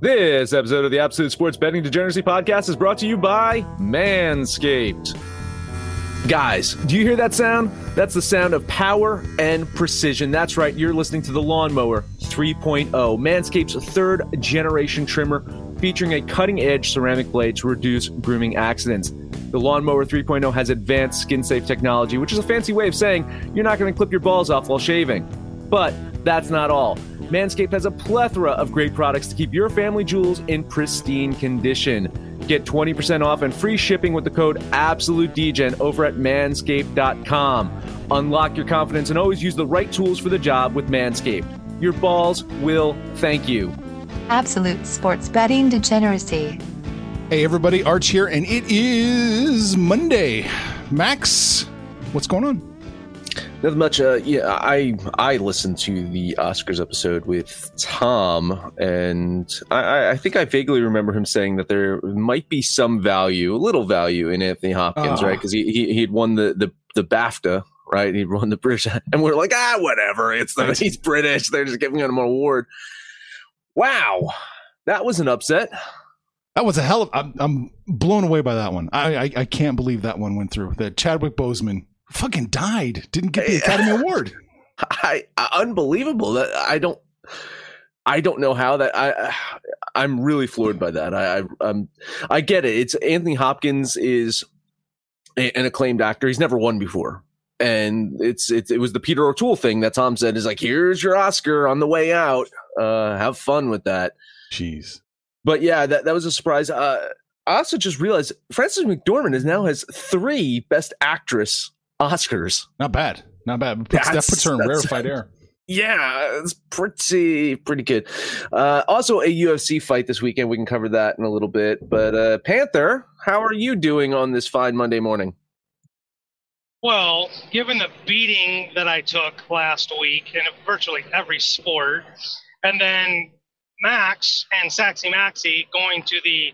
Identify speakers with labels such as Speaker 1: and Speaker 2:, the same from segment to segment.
Speaker 1: This episode of the Absolute Sports Betting Degeneracy Podcast is brought to you by Manscaped. Guys, do you hear that sound? That's the sound of power and precision. That's right, you're listening to the Lawnmower 3.0, Manscaped's third generation trimmer featuring a cutting edge ceramic blade to reduce grooming accidents. The Lawnmower 3.0 has advanced skin safe technology, which is a fancy way of saying you're not going to clip your balls off while shaving. But that's not all. Manscaped has a plethora of great products to keep your family jewels in pristine condition. Get 20% off and free shipping with the code AbsoluteDegen over at manscaped.com. Unlock your confidence and always use the right tools for the job with Manscaped. Your balls will thank you.
Speaker 2: Absolute sports betting degeneracy.
Speaker 3: Hey, everybody, Arch here, and it is Monday. Max, what's going on?
Speaker 1: Not much. Uh, yeah, I I listened to the Oscars episode with Tom, and I, I think I vaguely remember him saying that there might be some value, a little value, in Anthony Hopkins,
Speaker 3: Oh.
Speaker 1: right? Because he, he he'd won the the the BAFTA, right? He'd won the British, and we're like, ah, whatever. It's the, he's British. They're just giving him an award. Wow, that was an upset.
Speaker 3: That was a hell of. I'm, I'm blown away by that one. I, I I can't believe that one went through. That Chadwick Boseman fucking died, didn't get the Academy Award.
Speaker 1: I, I unbelievable that I don't I don't know how that I I'm really floored by that. I I um I get it. It's Anthony Hopkins is a- an acclaimed actor. He's never won before. And it's it's it was the Peter O'Toole thing that Tom said is like here's your Oscar on the way out. Uh have fun with that.
Speaker 3: Jeez.
Speaker 1: But yeah, that that was a surprise. Uh I also just realized Frances McDormand is now has three best actress Oscars.
Speaker 3: Not bad. Not bad. Puts- that puts her in rarefied air.
Speaker 1: Yeah, it's pretty pretty good. Uh, also, a UFC fight this weekend. We can cover that in a little bit. But uh, Panther, how are you doing on this fine Monday morning?
Speaker 4: Well, given the beating that I took last week in virtually every sport, and then Max and Saxy Maxi going to the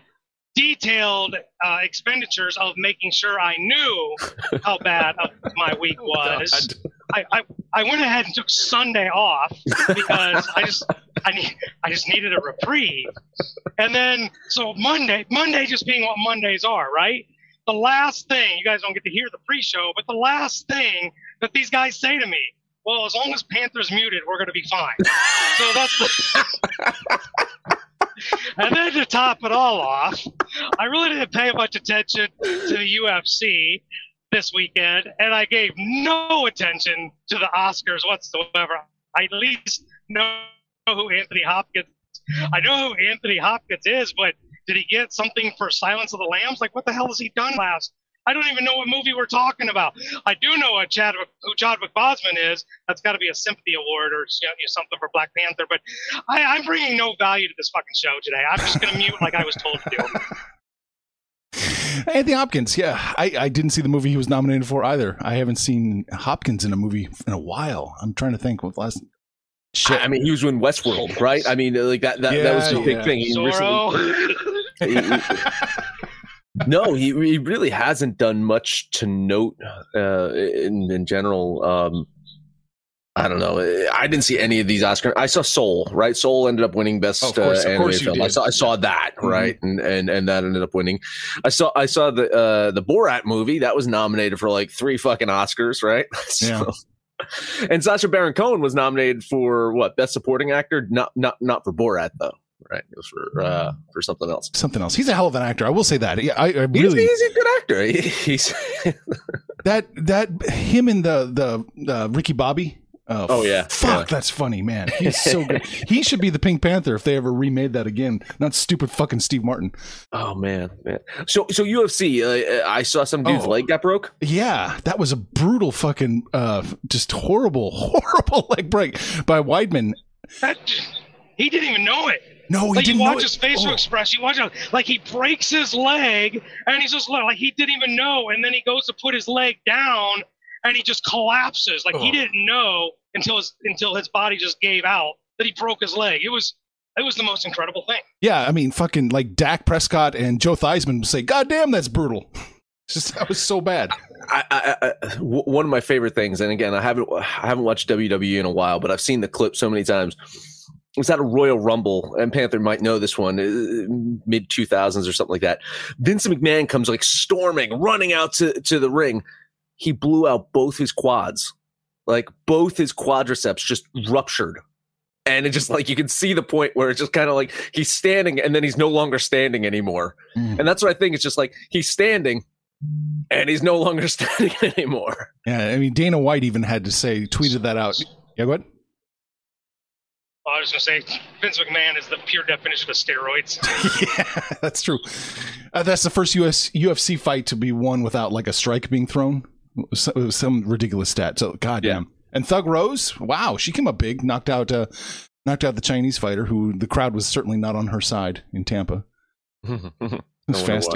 Speaker 4: detailed uh, expenditures of making sure I knew how bad my week was, I, I, I went ahead and took Sunday off because I just I need I just needed a reprieve. And then so Monday Monday just being what Mondays are, right? The last thing you guys don't get to hear the pre-show, but the last thing that these guys say to me, well, as long as Panthers muted, we're gonna be fine. so that's and then to top it all off, I really didn't pay much attention to the UFC this weekend, and I gave no attention to the Oscars whatsoever. I at least know who Anthony Hopkins. I know who Anthony Hopkins is, but did he get something for Silence of the Lambs? Like, what the hell has he done last? I don't even know what movie we're talking about. I do know what Chadwick, who Chadwick Boseman is. That's got to be a sympathy award or you know, something for Black Panther. But I, I'm bringing no value to this fucking show today. I'm just going to mute like I was told to do.
Speaker 3: Anthony Hopkins. Yeah, I, I didn't see the movie he was nominated for either. I haven't seen Hopkins in a movie in a while. I'm trying to think what last. Shit.
Speaker 1: I mean, he was in Westworld, right? I mean, like that that, that was
Speaker 3: Yeah,
Speaker 1: the big thing. He
Speaker 4: Zorro.
Speaker 1: recently- no, he he really hasn't done much to note uh, in in general. Um, I don't know. I didn't see any of these Oscar. I saw Soul, right? Soul ended up winning best
Speaker 3: Of course-
Speaker 1: uh,
Speaker 3: of
Speaker 1: animated
Speaker 3: you
Speaker 1: film. I
Speaker 3: did.
Speaker 1: saw I saw that,
Speaker 3: Mhm.
Speaker 1: right? And and and that ended up winning. I saw I saw the uh, the Borat movie that was nominated for like three fucking Oscars, right?
Speaker 3: Yeah.
Speaker 1: And Sacha Baron Cohen was nominated for what best supporting actor? Not not not for Borat though, right? It was for uh, for something else.
Speaker 3: Something else. He's a hell of an actor. I will say that. Yeah, I, I
Speaker 1: He's,
Speaker 3: really
Speaker 1: he's a good actor. He- he's
Speaker 3: that that him and the the uh, Ricky Bobby. Uh,
Speaker 1: Oh, yeah.
Speaker 3: fuck,
Speaker 1: Yeah.
Speaker 3: that's funny, man. He's so good. he should be the Pink Panther if they ever remade that again. Not stupid fucking Steve Martin.
Speaker 1: oh man, man. So so UFC. Uh, I saw some dude's
Speaker 3: Oh.
Speaker 1: leg got broke.
Speaker 3: Yeah, that was a brutal fucking, uh, just horrible, horrible leg break by Weidman.
Speaker 4: That, He didn't even know it.
Speaker 3: No, he
Speaker 4: like
Speaker 3: didn't
Speaker 4: you watch his facial
Speaker 3: Oh.
Speaker 4: expression. You watch it, like he breaks his leg, and he's just like he didn't even know, and then he goes to put his leg down, and he just collapses. Like he
Speaker 3: Oh.
Speaker 4: didn't know until his until his body just gave out that he broke his leg. It was it was the most incredible thing.
Speaker 3: Yeah, I mean, fucking like Dak Prescott and Joe Theismann would say, "God damn, that's brutal." It's just that was so bad.
Speaker 1: I, I, I, w- one of my favorite things, and again, I haven't I haven't watched WWE in a while, but I've seen the clip so many times. Was at a Royal Rumble, and Panther might know this one, uh, mid two thousands or something like that. Vince McMahon comes like storming, running out to to the ring. He blew out both his quads, like both his quadriceps just ruptured. And it just like you can see the point where it's just kind of like he's standing and then he's no longer standing anymore. Mm. And that's what I think. It's just like he's standing and he's no longer standing anymore.
Speaker 3: Yeah, I mean, Dana White even had to say, tweeted that out. Yeah, what?
Speaker 4: I was going to say Vince McMahon is the pure definition of steroids.
Speaker 3: yeah, that's true. Uh, that's the first US UFC fight to be won without like a strike being thrown. It it was some ridiculous stat. So, goddamn. And Thug Rose, wow, she came up big, knocked out, uh, knocked out the Chinese fighter, who the crowd was certainly not on her side in Tampa. It was fast.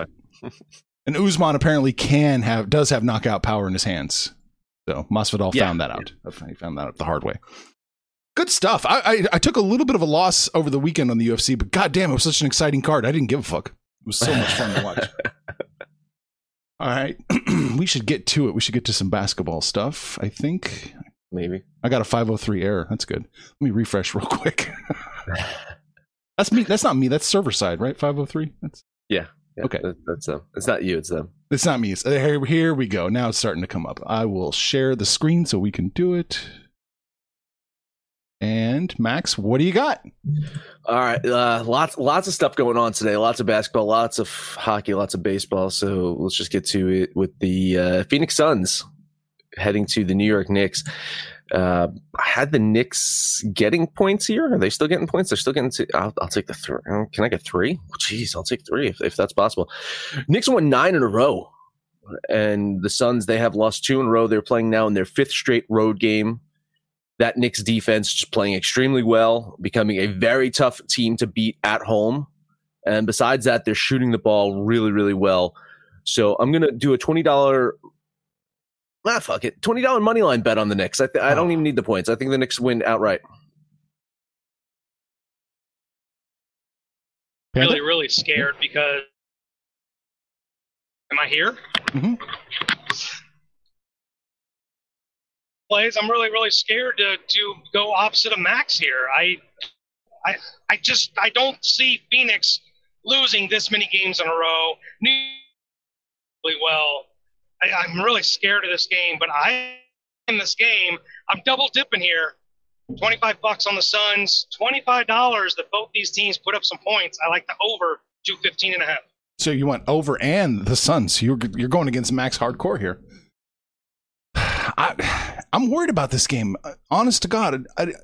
Speaker 3: and Usman apparently can have, does have knockout power in his hands. So Masvidal
Speaker 1: Yeah.
Speaker 3: found that out. He found that out the hard way. Good stuff. I, I I took a little bit of a loss over the weekend on the UFC, but goddamn, it was such an exciting card. I didn't give a fuck. It was so much fun to watch. All right, we should get to it. We should get to some basketball stuff. I think
Speaker 1: Maybe.
Speaker 3: I got a 503 error. That's good. Let me refresh real quick. that's me. That's not me. That's server side, right? 503. That's
Speaker 1: Yeah,
Speaker 3: Okay.
Speaker 1: that's them. It's not you. It's them.
Speaker 3: It's not me. It's, here, here we go. Now it's starting to come up. I will share the screen so we can do it. And Max, what do you got?
Speaker 1: All right, uh, lots lots of stuff going on today. Lots of basketball, lots of hockey, lots of baseball. So let's just get to it with the uh, Phoenix Suns heading to the New York Knicks. Uh, I had the Knicks getting points here. Are they still getting points? They're still getting. To, I'll, I'll take the three. Can I get three? Jeez, I'll take three if, if that's possible. Knicks won nine in a row, and the Suns they have lost two in a row. They're playing now in their fifth straight road game that Knicks defense just playing extremely well, becoming a very tough team to beat at home. And besides that, they're shooting the ball really, really well. So I'm gonna do a twenty dollar. Ah, fuck it, twenty dollar money line bet on the Knicks. I, th- I don't even need the points. I think the Knicks win outright.
Speaker 4: really, really scared because. Am I here?
Speaker 3: Mhm.
Speaker 4: Plays. I'm really, really scared to to go opposite of Max here. I, I, I just I don't see Phoenix losing this many games in a row. Really well. I, I'm really scared of this game, but I in this game. I'm double dipping here. 25 bucks on the Suns, $25 that both these teams put up some points. I like the over 215 and a half.
Speaker 3: So you went over and the Suns. You're you're going against Max Hardcore here. I I'm worried about this game. Uh, Honest to God, I, the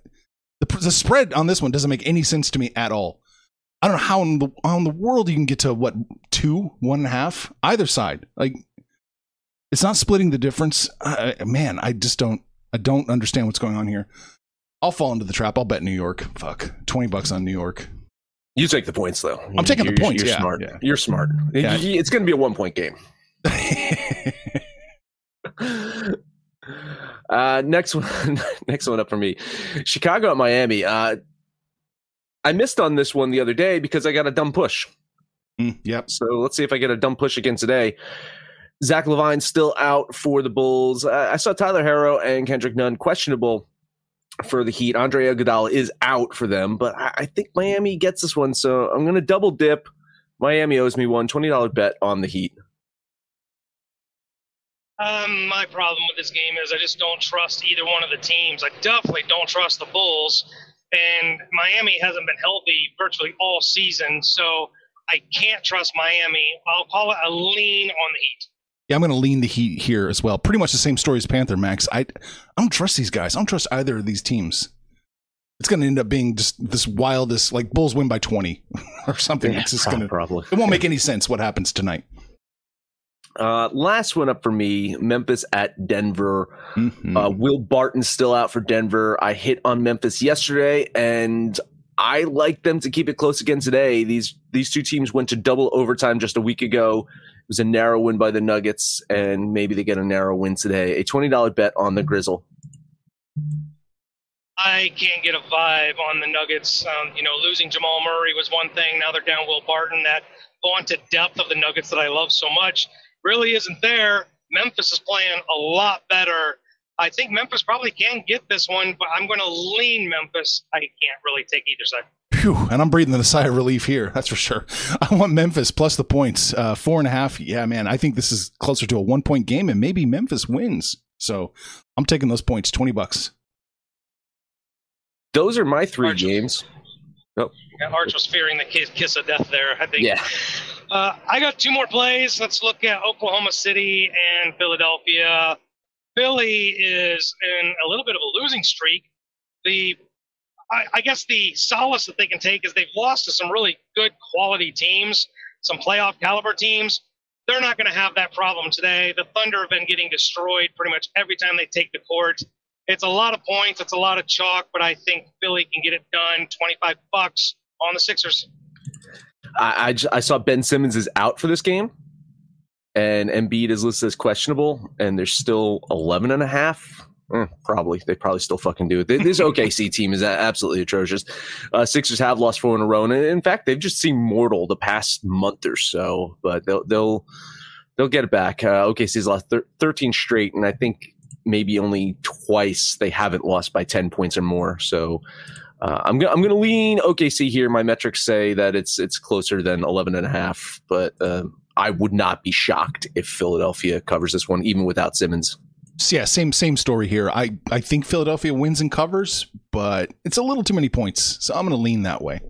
Speaker 3: the spread on this one doesn't make any sense to me at all. I don't know how in the how in the world you can get to what two, one and a half, either side. Like it's not splitting the difference. Uh, man, I just don't I don't understand what's going on here. I'll fall into the trap. I'll bet New York. Fuck, twenty bucks on New York.
Speaker 1: You take the points though.
Speaker 3: I'm taking the
Speaker 1: You're-
Speaker 3: points,
Speaker 1: You're
Speaker 3: yeah,
Speaker 1: smart.
Speaker 3: yeah.
Speaker 1: You're smart.
Speaker 3: Yeah.
Speaker 1: It's going to be a one point game. uh, next one, next one up for me, Chicago at Miami. Uh, I missed on this one the other day because I got a dumb push.
Speaker 3: Mm, yep.
Speaker 1: So let's see if I get a dumb push again today. Zach LaVine still out for the Bulls. Uh, I saw Tyler Herro and Kendrick Nunn questionable for the Heat. Andre Iguodala is out for them, but I, I think Miami gets this one. So I'm going to double dip. Miami owes me one $20 bet on the Heat.
Speaker 4: Um, my problem with this game is I just don't trust either one of the teams. I definitely don't trust the Bulls, and Miami hasn't been healthy virtually all season, so I can't trust Miami. I'll call it a lean on the Heat.
Speaker 3: Yeah, I'm going to lean the Heat here as well. Pretty much the same story as Panther Max. I I don't trust these guys. I don't trust either of these teams. It's going to end up being just this wildest, like Bulls win by 20 or something. It's just going to.
Speaker 1: probably.
Speaker 3: It won't make any sense what happens tonight.
Speaker 1: Uh, last one up for me Memphis at Denver.
Speaker 3: Mhm.
Speaker 1: Uh, Will Barton still out for Denver. I hit on Memphis yesterday, and I like them to keep it close again today. These these two teams went to double overtime just a week ago. It was a narrow win by the Nuggets, and maybe they get a narrow win today. A twenty dollar bet on the Grizzle.
Speaker 4: I can't get a vibe on the Nuggets. Um, you know, losing Jamal Murray was one thing. Now they're down Will Barton. That vaunted depth of the Nuggets that I love so much really isn't there. Memphis is playing a lot better. I think Memphis probably can get this one, but I'm going to lean Memphis. I can't really take either side.
Speaker 3: Phew, and I'm breathing a sigh of relief here. That's for sure. I want Memphis plus the points, uh, four and a half. Yeah, man, I think this is closer to a one point game, and maybe Memphis wins. So I'm taking those points, twenty bucks.
Speaker 1: Those are my three
Speaker 4: Arch-
Speaker 1: games. Oh,
Speaker 4: Yeah, Arch was fearing the kiss, kiss of death there. I think.
Speaker 1: yeah.
Speaker 4: Uh, I got two more plays. Let's look at Oklahoma City and Philadelphia. Philly is in a little bit of a losing streak. The I, I guess the solace that they can take is they've lost to some really good quality teams, some playoff caliber teams. They're not going to have that problem today. The Thunder have been getting destroyed pretty much every time they take the court. It's a lot of points, it's a lot of chalk, but I think Philly can get it done. 25 bucks on the Sixers.
Speaker 1: I, I, j- I saw Ben Simmons is out for this game, and Embiid is listed as questionable, and there's still 11 and a half. Eh, probably they probably still fucking do it. This OKC team is absolutely atrocious. Uh, Sixers have lost four in a row, and in fact, they've just seemed mortal the past month or so. But they'll they'll they'll get it back. Uh, OKC's lost thir- 13 straight, and I think maybe only twice they haven't lost by 10 points or more. So. Uh, I'm gonna I'm gonna lean OKC here. My metrics say that it's it's closer than 11 and a half, but uh, I would not be shocked if Philadelphia covers this one, even without Simmons.
Speaker 3: So yeah, same same story here. I I think Philadelphia wins and covers, but it's a little too many points, so I'm going to lean that way.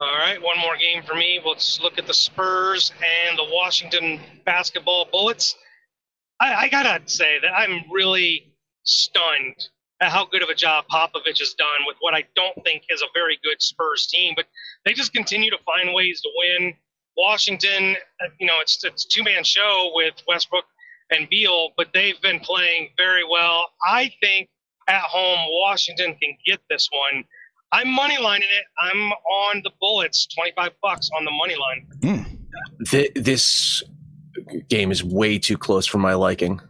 Speaker 4: All right, one more game for me. Let's look at the Spurs and the Washington basketball Bullets. I, I gotta say that I'm really stunned at how good of a job Popovich has done with what I don't think is a very good Spurs team. But they just continue to find ways to win. Washington, uh, you know, it's it's two man show with Westbrook and Beal, but they've been playing very well. I think at home Washington can get this one. I'm money lining it. I'm on the Bullets, 25 bucks on the money line.
Speaker 1: Th- this game is way too close for my liking.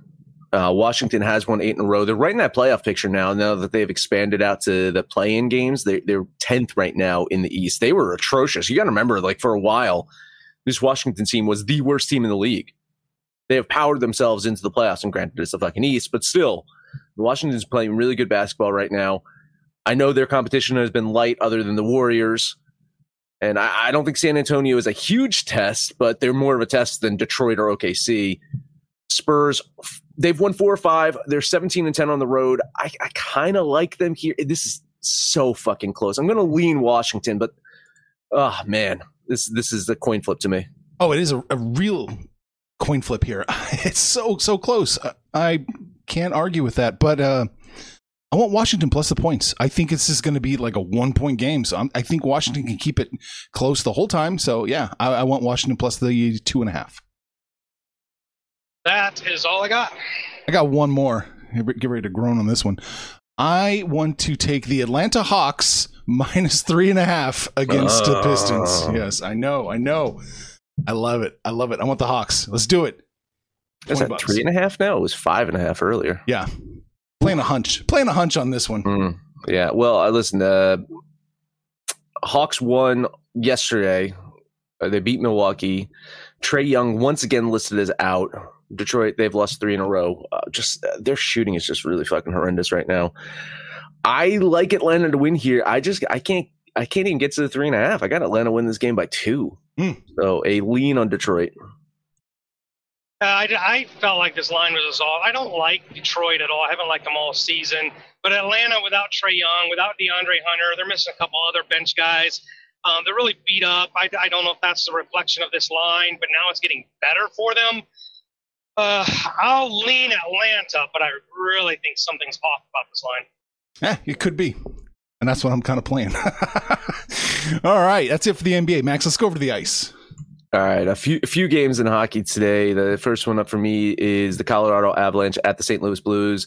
Speaker 1: Uh, Washington has won eight in a row. They're right in that playoff picture now. Now that they've expanded out to the play-in games, they, they're tenth right now in the East. They were atrocious. You got to remember, like for a while, this Washington team was the worst team in the league. They have powered themselves into the playoffs, and granted, it's the fucking East, but still, Washington's playing really good basketball right now. I know their competition has been light, other than the Warriors. And I, I don't think San Antonio is a huge test, but they're more of a test than Detroit or OKC. Spurs, they've won four or five. They're 17 and 10 on the road. I, I kind of like them here. This is so fucking close. I'm going to lean Washington, but oh man, this this is the coin flip to me.
Speaker 3: Oh, it is a, a real coin flip here. It's so so close. I, I can't argue with that, but uh, I want Washington plus the points. I think this is going to be like a one point game, so I'm, I think Washington can keep it close the whole time. So yeah, I, I want Washington plus the two and a half.
Speaker 4: That is all I got.
Speaker 3: I got one more. Get ready to groan on this one. I want to take the Atlanta Hawks minus three and a half against the Pistons.
Speaker 1: Oh.
Speaker 3: Yes, I know, I know. I love it. I love it. I want the Hawks. Let's do it.
Speaker 1: Is
Speaker 3: 20
Speaker 1: that
Speaker 3: bucks.
Speaker 1: three and a half now? It was five and a half earlier.
Speaker 3: Yeah. Playing a hunch. Playing a hunch on this one.
Speaker 1: Mm, yeah. Well, I listen. Uh, Hawks won yesterday. Uh, they beat Milwaukee. Trae Young once again listed as out. Detroit they've lost three in a row. Uh, just uh, their shooting is just really fucking horrendous right now. I like Atlanta to win here. I just I can't I can't even get to the three and a half. I got Atlanta win this game by two.
Speaker 3: Hmm.
Speaker 1: So a lean on Detroit.
Speaker 4: Uh, I, I felt like this line was off. I don't like Detroit at all. I haven't liked them all season. But Atlanta, without Trae Young, without DeAndre Hunter, they're missing a couple other bench guys. Um, they're really beat up. I, I don't know if that's the reflection of this line, but now it's getting better for them. Uh, I'll lean Atlanta, but I really think something's off about this line.
Speaker 3: Yeah, it could be. And that's what I'm kind of playing. All right. That's it for the NBA. Max, let's go over to the ice.
Speaker 1: All right, a few a few games in hockey today. The first one up for me is the Colorado Avalanche at the St. Louis Blues.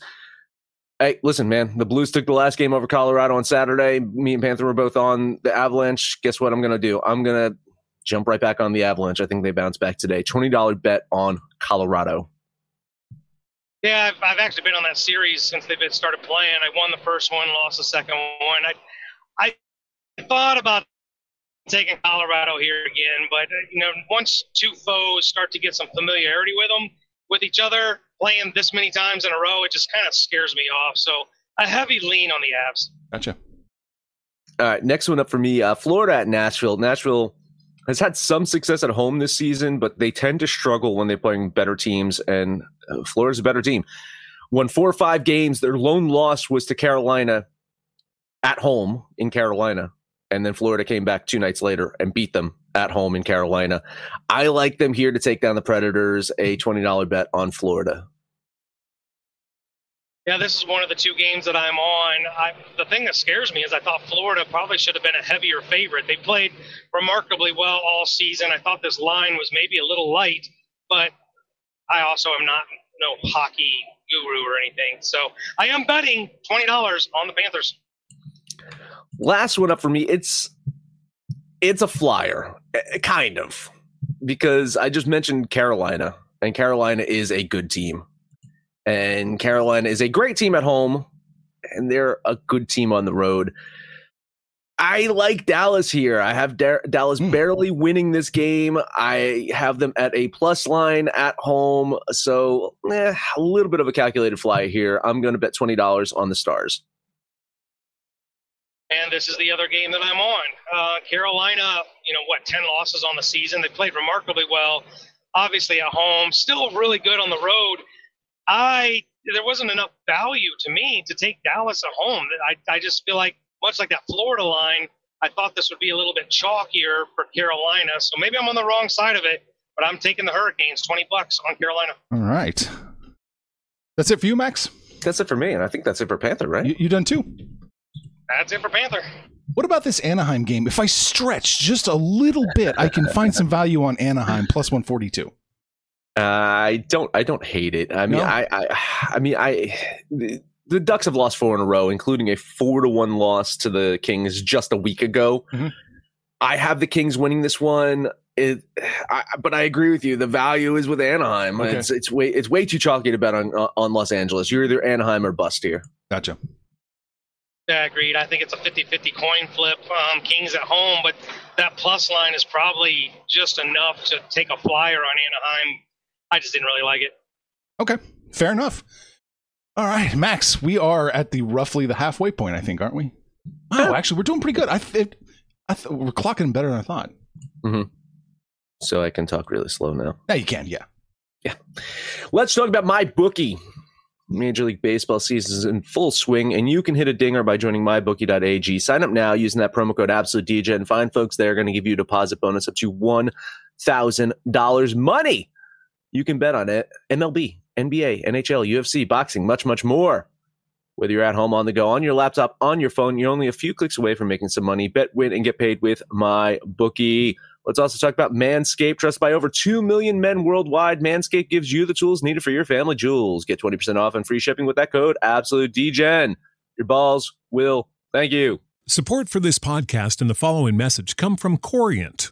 Speaker 1: Hey, listen, man. The Blues took the last game over Colorado on Saturday. Me and Panther were both on the Avalanche. Guess what? I'm going to do? I'm going to jump right back on the Avalanche. I think they bounce back today. Twenty dollar bet on Colorado.
Speaker 4: Yeah, I've, I've actually been on that series since they've been started playing. I won the first one, lost the second one. I I thought about taking Colorado here again, but uh, you know, once two foes start to get some familiarity with them, with each other, playing this many times in a row, it just kind of scares me off. So a heavy lean on the Avs.
Speaker 3: Gotcha.
Speaker 1: All right, next one up for me, uh, Florida at Nashville. Nashville has had some success at home this season, but they tend to struggle when they're playing better teams, and uh, Florida's a better team. Won four or five games. Their lone loss was to Carolina at home in Carolina and then Florida came back two nights later and beat them at home in Carolina. I like them here to take down the Predators. A twenty dollar bet on Florida.
Speaker 4: Yeah, this is one of the two games that I'm on. I, the thing that scares me is I thought Florida probably should have been a heavier favorite. They played remarkably well all season. I thought this line was maybe a little light, but I also am not no hockey guru or anything. So I am betting twenty dollars on the Panthers.
Speaker 1: Last one up for me. It's it's a flyer, eh, kind of, because I just mentioned Carolina, and Carolina is a good team, and Carolina is a great team at home, and they're a good team on the road. I like Dallas here. I have Dar- Dallas mm. barely winning this game. I have them at a plus line at home. So, eh, a little bit of a calculated fly here. I'm going to bet $20 on the Stars.
Speaker 4: And this is the other game that I'm on. Uh, Carolina, you know, what, 10 losses on the season. They played remarkably well, obviously at home, still really good on the road. I there wasn't enough value to me to take Dallas at home. I, I just feel like much like that Florida line, I thought this would be a little bit chalkier for Carolina. So maybe I'm on the wrong side of it, but I'm taking the Hurricanes, 20 bucks on Carolina.
Speaker 3: All right. That's it for you, Max?
Speaker 1: That's it for me, and I think that's it for Panther, right?
Speaker 3: You, you done too?
Speaker 4: That's it for Panther.
Speaker 3: What about this Anaheim game? If I stretch just a little bit, I can find some value on Anaheim plus 142.
Speaker 1: Uh, I don't. I don't hate it. I mean, no? I, I. I mean, I. The, the, Ducks have lost four in a row, including a four to one loss to the Kings just a week ago. Mm-hmm. I have the Kings winning this one. It, I, but I agree with you. The value is with Anaheim. Okay. It's it's way it's way too chalky to bet on on Los Angeles. You're either Anaheim or bust here.
Speaker 3: Gotcha.
Speaker 4: Yeah, agreed. I think it's a 50 50 coin flip. Um, Kings at home, but that plus line is probably just enough to take a flyer on Anaheim. I just didn't really like it.
Speaker 3: Okay, fair enough. All right, Max, we are at the roughly the halfway point, I think, aren't we? Wow, actually, we're doing pretty good. I, it, I th- we're clocking better than I thought.
Speaker 1: Mm-hmm. So I can talk really slow now.
Speaker 3: Yeah, you can. Yeah.
Speaker 1: Yeah. Let's talk about my bookie. Major League Baseball season is in full swing, and you can hit a dinger by joining mybookie.ag. Sign up now using that promo code AbsoluteDJ and find folks there are going to give you a deposit bonus up to $1,000 money. You can bet on it. MLB, NBA, NHL, UFC, boxing, much, much more. Whether you're at home, on the go, on your laptop, on your phone, you're only a few clicks away from making some money. Bet, win, and get paid with my bookie. Let's also talk about Manscaped. Trusted by over 2 million men worldwide, Manscaped gives you the tools needed for your family jewels. Get 20% off and free shipping with that code Absolute AbsoluteDegen. Your balls will thank you.
Speaker 5: Support for this podcast and the following message come from Corient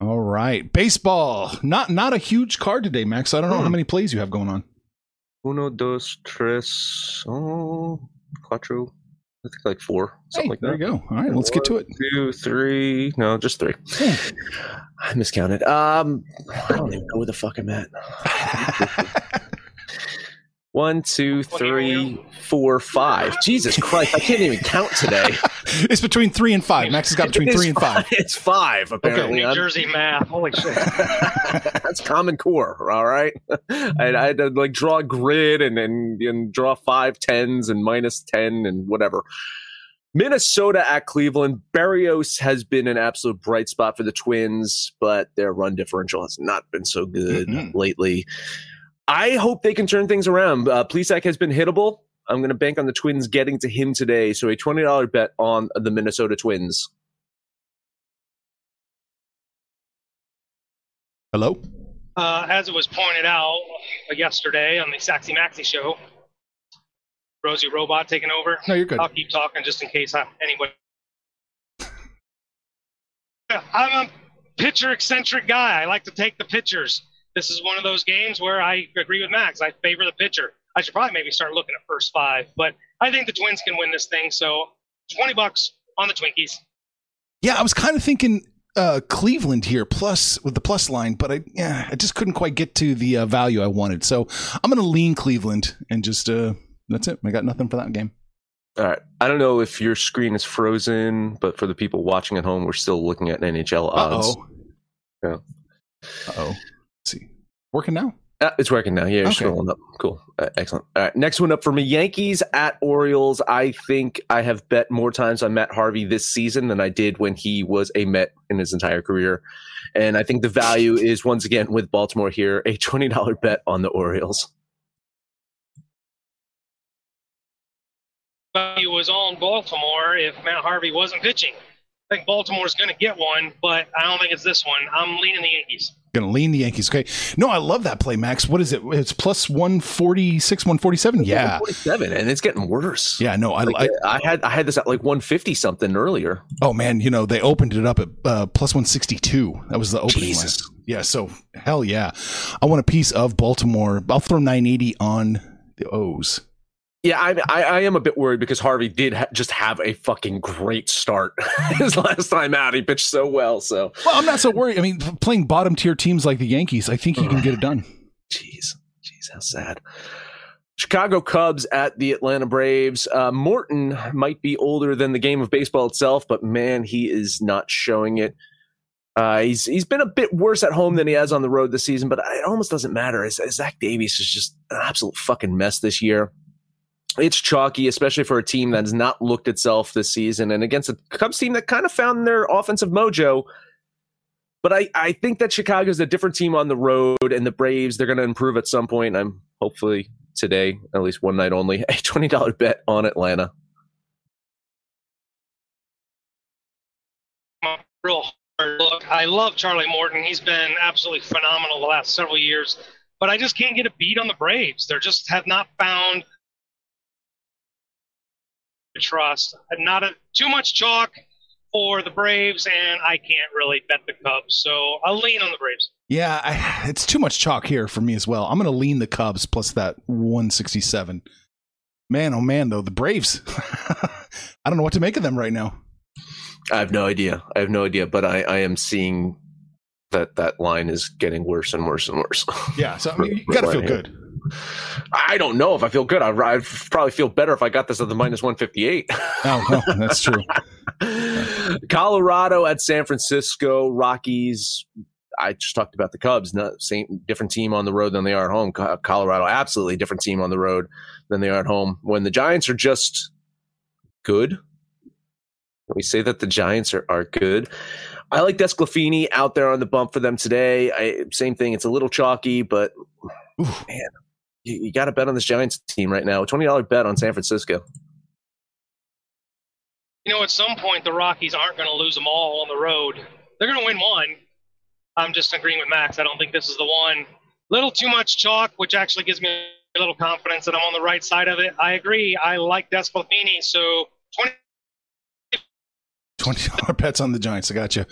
Speaker 3: All right, baseball. Not not a huge card today, Max. I don't know
Speaker 1: Hmm.
Speaker 3: how many plays you have going on.
Speaker 1: Uno, dos, tres, oh, cuatro. I think like four, something
Speaker 3: Hey,
Speaker 1: like
Speaker 3: there
Speaker 1: that.
Speaker 3: you go. All right, let's get to it.
Speaker 1: Two, three, no, just three. I miscounted. Um, I don't even know where the fuck I'm at. One, two, three, four, five. Jesus Christ, I can't even count today.
Speaker 3: it's between three and five. Max has got between three and five.
Speaker 1: It's five, apparently.
Speaker 4: New Jersey math. Holy shit.
Speaker 1: That's Common Core, all right. I, I had to like draw a grid and, and and draw five tens and minus ten and whatever. Minnesota at Cleveland. Berrios has been an absolute bright spot for the Twins, but their run differential has not been so good
Speaker 3: Mhm.
Speaker 1: lately. I hope they can turn things around. Uh, Plesac has been hittable. I'm going to bank on the Twins getting to him today. So a twenty dollar bet on the Minnesota Twins.
Speaker 3: Hello.
Speaker 4: Uh, as it was pointed out yesterday on the Saxy Maxi show, Rosie Robot taking over.
Speaker 3: No, you're good.
Speaker 4: I'll keep talking just in case I, anybody. I'm a pitcher eccentric guy. I like to take the pitchers. This is one of those games where I agree with Max. I favor the pitcher. I should probably maybe start looking at first five, but I think the Twins can win this thing. So 20 bucks on the Twinkies.
Speaker 3: Yeah, I was kind of thinking uh, Cleveland here, plus with the plus line, but I yeah, I just couldn't quite get to the uh, value I wanted. So I'm going to lean Cleveland and just uh, that's it. I got nothing for that game.
Speaker 1: All right. I don't know if your screen is frozen, but for the people watching at home, we're still looking at NHL
Speaker 3: Uh
Speaker 1: odds.
Speaker 3: oh.
Speaker 1: Yeah.
Speaker 3: Uh oh. See, working now.
Speaker 1: Ah, it's working now. Yeah, you're
Speaker 3: Okay.
Speaker 1: scrolling up. Cool. Uh, excellent. All right. Next one up for me Yankees at Orioles. I think I have bet more times on Matt Harvey this season than I did when he was a Met in his entire career. And I think the value is once again with Baltimore here a $20 bet on the Orioles.
Speaker 4: value was on Baltimore if Matt Harvey wasn't pitching. I think Baltimore's going to get one, but I don't think it's this one. I'm leaning the Yankees.
Speaker 3: Going to lean the Yankees. Okay. No, I love that play, Max. What is it? It's plus 146, 147. Yeah.
Speaker 1: 47, and it's getting worse.
Speaker 3: Yeah, no, I,
Speaker 1: Like,
Speaker 3: I
Speaker 1: I had I had this at like 150 something earlier.
Speaker 3: oh man, you know, they opened it up at uh, plus 162. That was the opening
Speaker 1: Jesus.
Speaker 3: line. Yeah, so hell yeah. I want a piece of Baltimore. I'll throw 980 on the O's.
Speaker 1: Yeah, I, I I am a bit worried because Harvey did ha- just have a fucking great start his last time out. He pitched so well. So,
Speaker 3: Well, I'm not so worried. I mean, playing bottom tier teams like the Yankees, I think he can get it done.
Speaker 1: jeez, jeez, how sad. Chicago Cubs at the Atlanta Braves. Uh, Morton might be older than the game of baseball itself, but man, he is not showing it. Uh, he's he's been a bit worse at home than he has on the road this season, but it almost doesn't matter. As Zach Davies is just an absolute fucking mess this year. It's chalky, especially for a team that has not looked itself this season, and against a Cubs team that kind of found their offensive mojo. But I, I think that Chicago's a different team on the road, and the Braves they're going to improve at some point. I'm hopefully today, at least one night only, a twenty dollar bet on Atlanta.
Speaker 4: Real hard look. I love Charlie Morton. He's been absolutely phenomenal the last several years, but I just can't get a beat on the Braves. They just have not found trust. Not a, too much chalk for the Braves, and I can't really bet the Cubs. So I'll lean on the Braves.
Speaker 3: Yeah, I, it's too much chalk here for me as well. I'm going to lean the Cubs plus that 167. Man, oh man, though the Braves. I don't know what to make of them right now.
Speaker 1: I have no idea. I have no idea, but I, I am seeing that that line is getting worse and worse and worse.
Speaker 3: Yeah, so I mean, you got to feel good.
Speaker 1: I don't know if I feel good. I I'd probably feel better if I got this at the minus one fifty eight.
Speaker 3: Oh, no, that's true.
Speaker 1: Colorado at San Francisco Rockies. I just talked about the Cubs. Not same different team on the road than they are at home. Colorado absolutely different team on the road than they are at home. When the Giants are just good, we say that the Giants are, are good. I like DeSclafani out there on the bump for them today. I, same thing. It's a little chalky, but
Speaker 3: Oof.
Speaker 1: man, you, you got to bet on this Giants team right now. Twenty dollar bet on San Francisco.
Speaker 4: you know, at some point the Rockies aren't going to lose them all on the road. They're going to win one. I'm just agreeing with Max. I don't think this is the one. Little too much chalk, which actually gives me a little confidence that I'm on the right side of it. I agree. I like DeSclafani, so 20
Speaker 3: Twenty dollar bets on the Giants. I got you,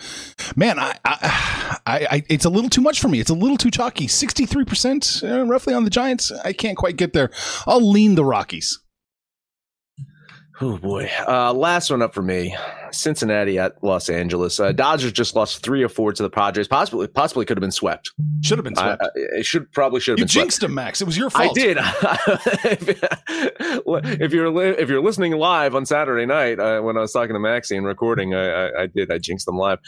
Speaker 3: man. I, I, I, it's a little too much for me. It's a little too chalky. Sixty three percent, uh, roughly on the Giants. I can't quite get there. I'll lean the Rockies.
Speaker 1: Oh boy. Uh, last one up for me. Cincinnati at Los Angeles. Uh, Dodgers just lost three or four to the Padres. Possibly, possibly could have been swept.
Speaker 3: Should have been swept.
Speaker 1: I, it should probably should have been.
Speaker 3: you
Speaker 1: been
Speaker 3: jinxed
Speaker 1: swept.
Speaker 3: him, Max. It was your fault.
Speaker 1: I did. if you're li- if you're listening live on Saturday night uh, when I was talking to Maxie and recording, I, I, I did. I jinxed them live.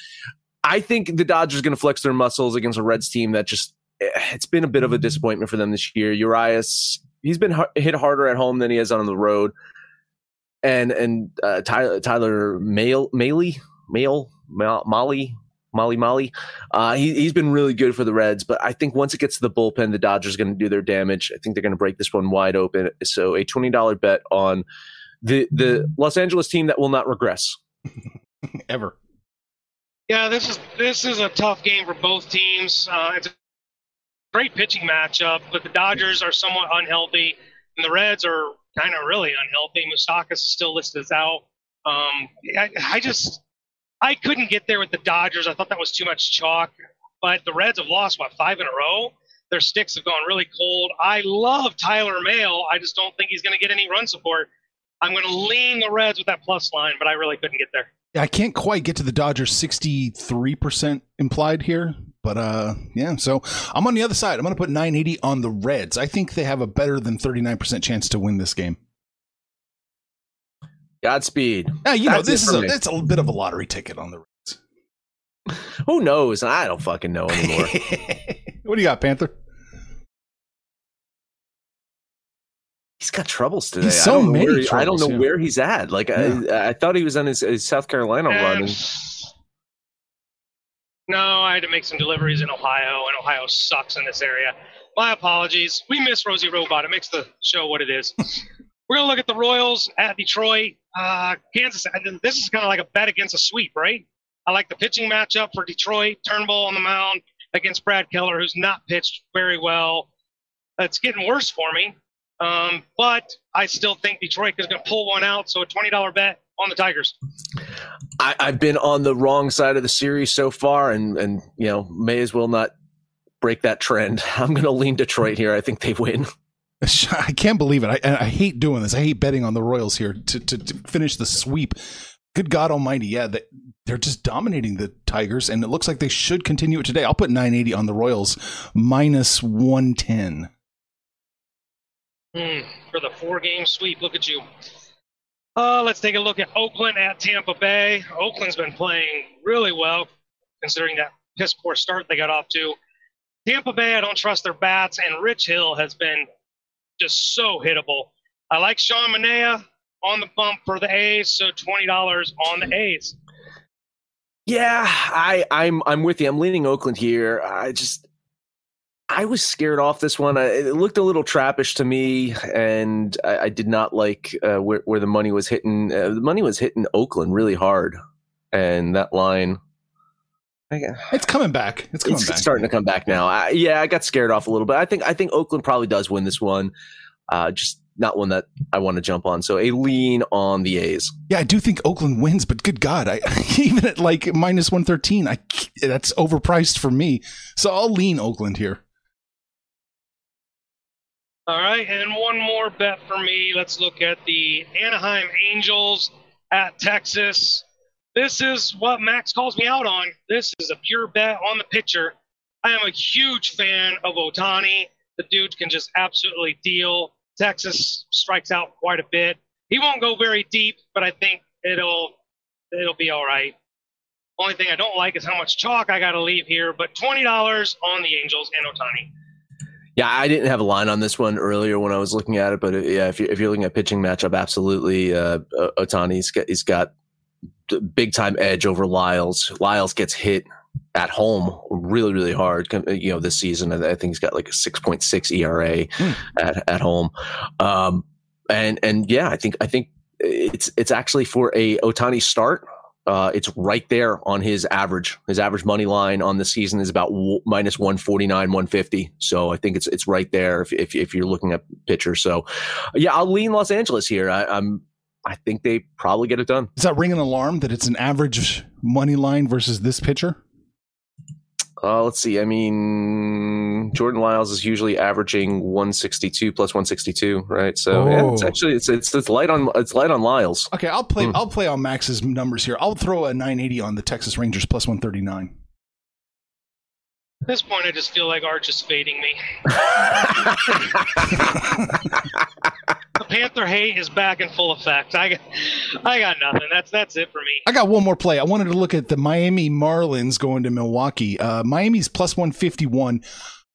Speaker 1: I think the Dodgers going to flex their muscles against a Reds team that just eh, it's been a bit of a disappointment for them this year. Urias he's been hit harder at home than he has on the road and and uh, Tyler Tyler Mail Maley Mail Molly Molly Molly. Uh, he he's been really good for the Reds, but I think once it gets to the bullpen, the Dodgers are going to do their damage. I think they're going to break this one wide open. So a twenty dollar bet on the the Los Angeles team that will not regress
Speaker 3: ever.
Speaker 4: Yeah, this is this is a tough game for both teams. Uh, it's a great pitching matchup, but the Dodgers are somewhat unhealthy, and the Reds are kind of really unhealthy. Moustakas is still listed as out. Um, I, I just I couldn't get there with the Dodgers. I thought that was too much chalk. But the Reds have lost what five in a row. Their sticks have gone really cold. I love Tyler Mail. I just don't think he's going to get any run support. I'm going to lean the Reds with that plus line, but I really couldn't get there.
Speaker 3: I can't quite get to the Dodgers 63% implied here, but uh yeah, so I'm on the other side. I'm going to put 980 on the Reds. I think they have a better than 39% chance to win this game.
Speaker 1: Godspeed.
Speaker 3: Yeah, you know, this
Speaker 1: it
Speaker 3: is
Speaker 1: for
Speaker 3: a
Speaker 1: me.
Speaker 3: it's a bit of a lottery ticket on the Reds.
Speaker 1: Who knows? I don't fucking know anymore.
Speaker 3: what do you got, Panther?
Speaker 1: He's got troubles today.
Speaker 3: He's
Speaker 1: I
Speaker 3: so
Speaker 1: don't know
Speaker 3: many
Speaker 1: where he- I don't know
Speaker 3: yeah.
Speaker 1: where he's at. Like I, I thought he was on his, his South Carolina run.
Speaker 4: No, I had to make some deliveries in Ohio, and Ohio sucks in this area. My apologies. We miss Rosie Robot. It makes the show what it is. We're gonna look at the Royals at Detroit, uh, Kansas. This is kind of like a bet against a sweep, right? I like the pitching matchup for Detroit. Turnbull on the mound against Brad Keller, who's not pitched very well. It's getting worse for me, um, but I still think Detroit is going to pull one out. So a twenty dollar bet on the Tigers.
Speaker 1: I, I've been on the wrong side of the series so far, and and you know may as well not break that trend. I'm going to lean Detroit here. I think they win.
Speaker 3: I can't believe it. I, I hate doing this. I hate betting on the Royals here to, to, to finish the sweep. Good God Almighty. Yeah, they, they're just dominating the Tigers, and it looks like they should continue it today. I'll put 980 on the Royals minus 110.
Speaker 4: Hmm, for the four game sweep. Look at you. Uh, let's take a look at Oakland at Tampa Bay. Oakland's been playing really well, considering that piss poor start they got off to. Tampa Bay, I don't trust their bats, and Rich Hill has been just so hittable. I like Sean Manaea on the bump for the A's, so twenty dollars on the A's.
Speaker 1: Yeah, I, I'm I'm with you. I'm leaning Oakland here. I just I was scared off this one. I, it looked a little trappish to me, and I, I did not like uh, where where the money was hitting. Uh, the money was hitting Oakland really hard, and that line. I,
Speaker 3: It's coming back. It's coming
Speaker 1: it's
Speaker 3: back.
Speaker 1: starting to come back now. I, yeah, I got scared off a little bit. I think I think Oakland probably does win this one. Uh, just not one that I want to jump on. So a lean on the A's.
Speaker 3: Yeah, I do think Oakland wins, but good God, I even at like minus 113, I that's overpriced for me. So I'll lean Oakland here.
Speaker 4: All right, and one more bet for me. Let's look at the Anaheim Angels at Texas. This is what Max calls me out on. This is a pure bet on the pitcher. I am a huge fan of Ohtani. The dude can just absolutely deal. Texas strikes out quite a bit. He won't go very deep, but I think it'll it'll be all right. Only thing I don't like is how much chalk I got to leave here. But twenty dollars on the Angels and Ohtani.
Speaker 1: Yeah, I didn't have a line on this one earlier when I was looking at it, but uh, yeah, if you're, if you're looking at pitching matchup, absolutely, uh, uh, Ohtani's got, he's got big time edge over Lyles. Lyles gets hit at home really, really hard. You know, this season, I think he's got like a 6.6 ERA
Speaker 3: Hmm.
Speaker 1: at, at home. Um, and, and yeah, I think, I think it's it's actually for a ohtani start. Uh, it's right there on his average. His average money line on the season is about w- minus 149, 150. So I think it's it's right there if, if, if you're looking at pitchers. So yeah, I'll lean Los Angeles here. I, I'm I think they probably get it done.
Speaker 3: Does that ring an alarm that it's an average money line versus this pitcher?
Speaker 1: Uh, let's see. I mean, Jordan Lyles is usually averaging 162 plus 162, right? So oh. yeah, it's oh. actually it's, it's it's light on it's light on Lyles.
Speaker 3: Okay, I'll play mm. I'll play on Max's numbers here. I'll throw a 980 on the Texas Rangers plus 139.
Speaker 4: At this point, I just feel like Arch is fading me. the Panther hate is back in full effect. I got, I got nothing. That's that's it for me.
Speaker 3: I got one more play. I wanted to look at the Miami Marlins going to Milwaukee. Uh, Miami's plus one fifty one.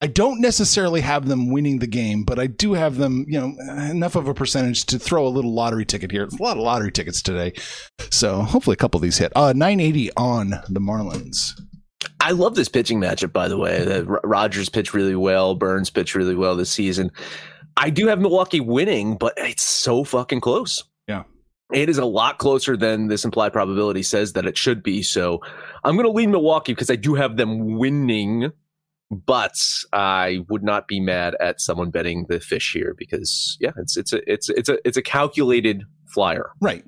Speaker 3: I don't necessarily have them winning the game, but I do have them, you know, enough of a percentage to throw a little lottery ticket here. There's a lot of lottery tickets today. So hopefully a couple of these hit. Uh, 980 on the Marlins.
Speaker 1: I love this pitching matchup, by the way. The Rogers pitched really well, Burnes pitched really well this season. I do have Milwaukee winning, but it's so fucking close.
Speaker 3: Yeah.
Speaker 1: It is a lot closer than this implied probability says that it should be. So I'm going to lean Milwaukee because I do have them winning, but I would not be mad at someone betting the fish here because yeah, it's it's a it's it's a it's a calculated flyer.
Speaker 3: Right.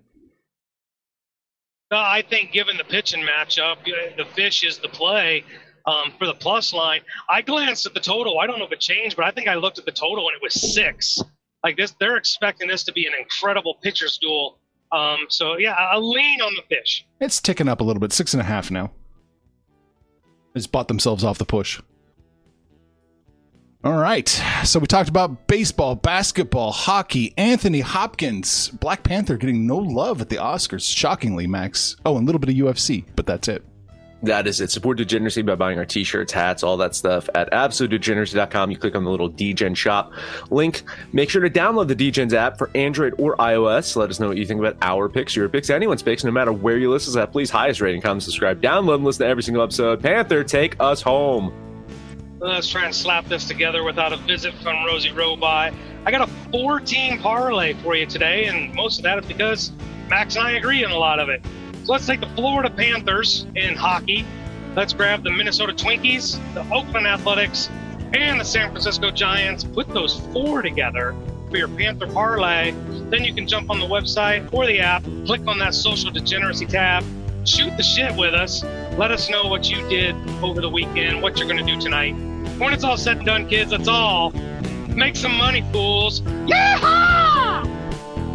Speaker 4: Uh, I think given the pitching matchup, the fish is the play um, for the plus line. I glanced at the total. I don't know if it changed, but I think I looked at the total and it was six. Like this, they're expecting this to be an incredible pitcher's duel. Um, so yeah, I'll lean on the fish.
Speaker 3: It's ticking up a little bit, six and a half now. It's bought themselves off the push. All right. So we talked about baseball, basketball, hockey. Anthony Hopkins, Black Panther getting no love at the Oscars. Shockingly, Max. Oh, and a little bit of UFC, but that's it.
Speaker 1: That is it. Support Degeneracy by buying our t-shirts, hats, all that stuff at absolutedegeneracy.com. You click on the little Degen shop link. Make sure to download the Degens app for Android or iOS. Let us know what you think about our picks, your picks, anyone's picks, no matter where you listen to that. Please highest rating, comment, subscribe, download, and listen to every single episode. Panther, take us home.
Speaker 4: Let's try and slap this together without a visit from Rosie Roby. I got a 14 parlay for you today, and most of that is because Max and I agree on a lot of it. So let's take the Florida Panthers in hockey. Let's grab the Minnesota Twinkies, the Oakland Athletics, and the San Francisco Giants. Put those four together for your Panther parlay. Then you can jump on the website or the app, click on that social degeneracy tab, shoot the shit with us. Let us know what you did over the weekend, what you're going to do tonight when it's all said and done, kids, that's all. Make some money, fools. Yeehaw!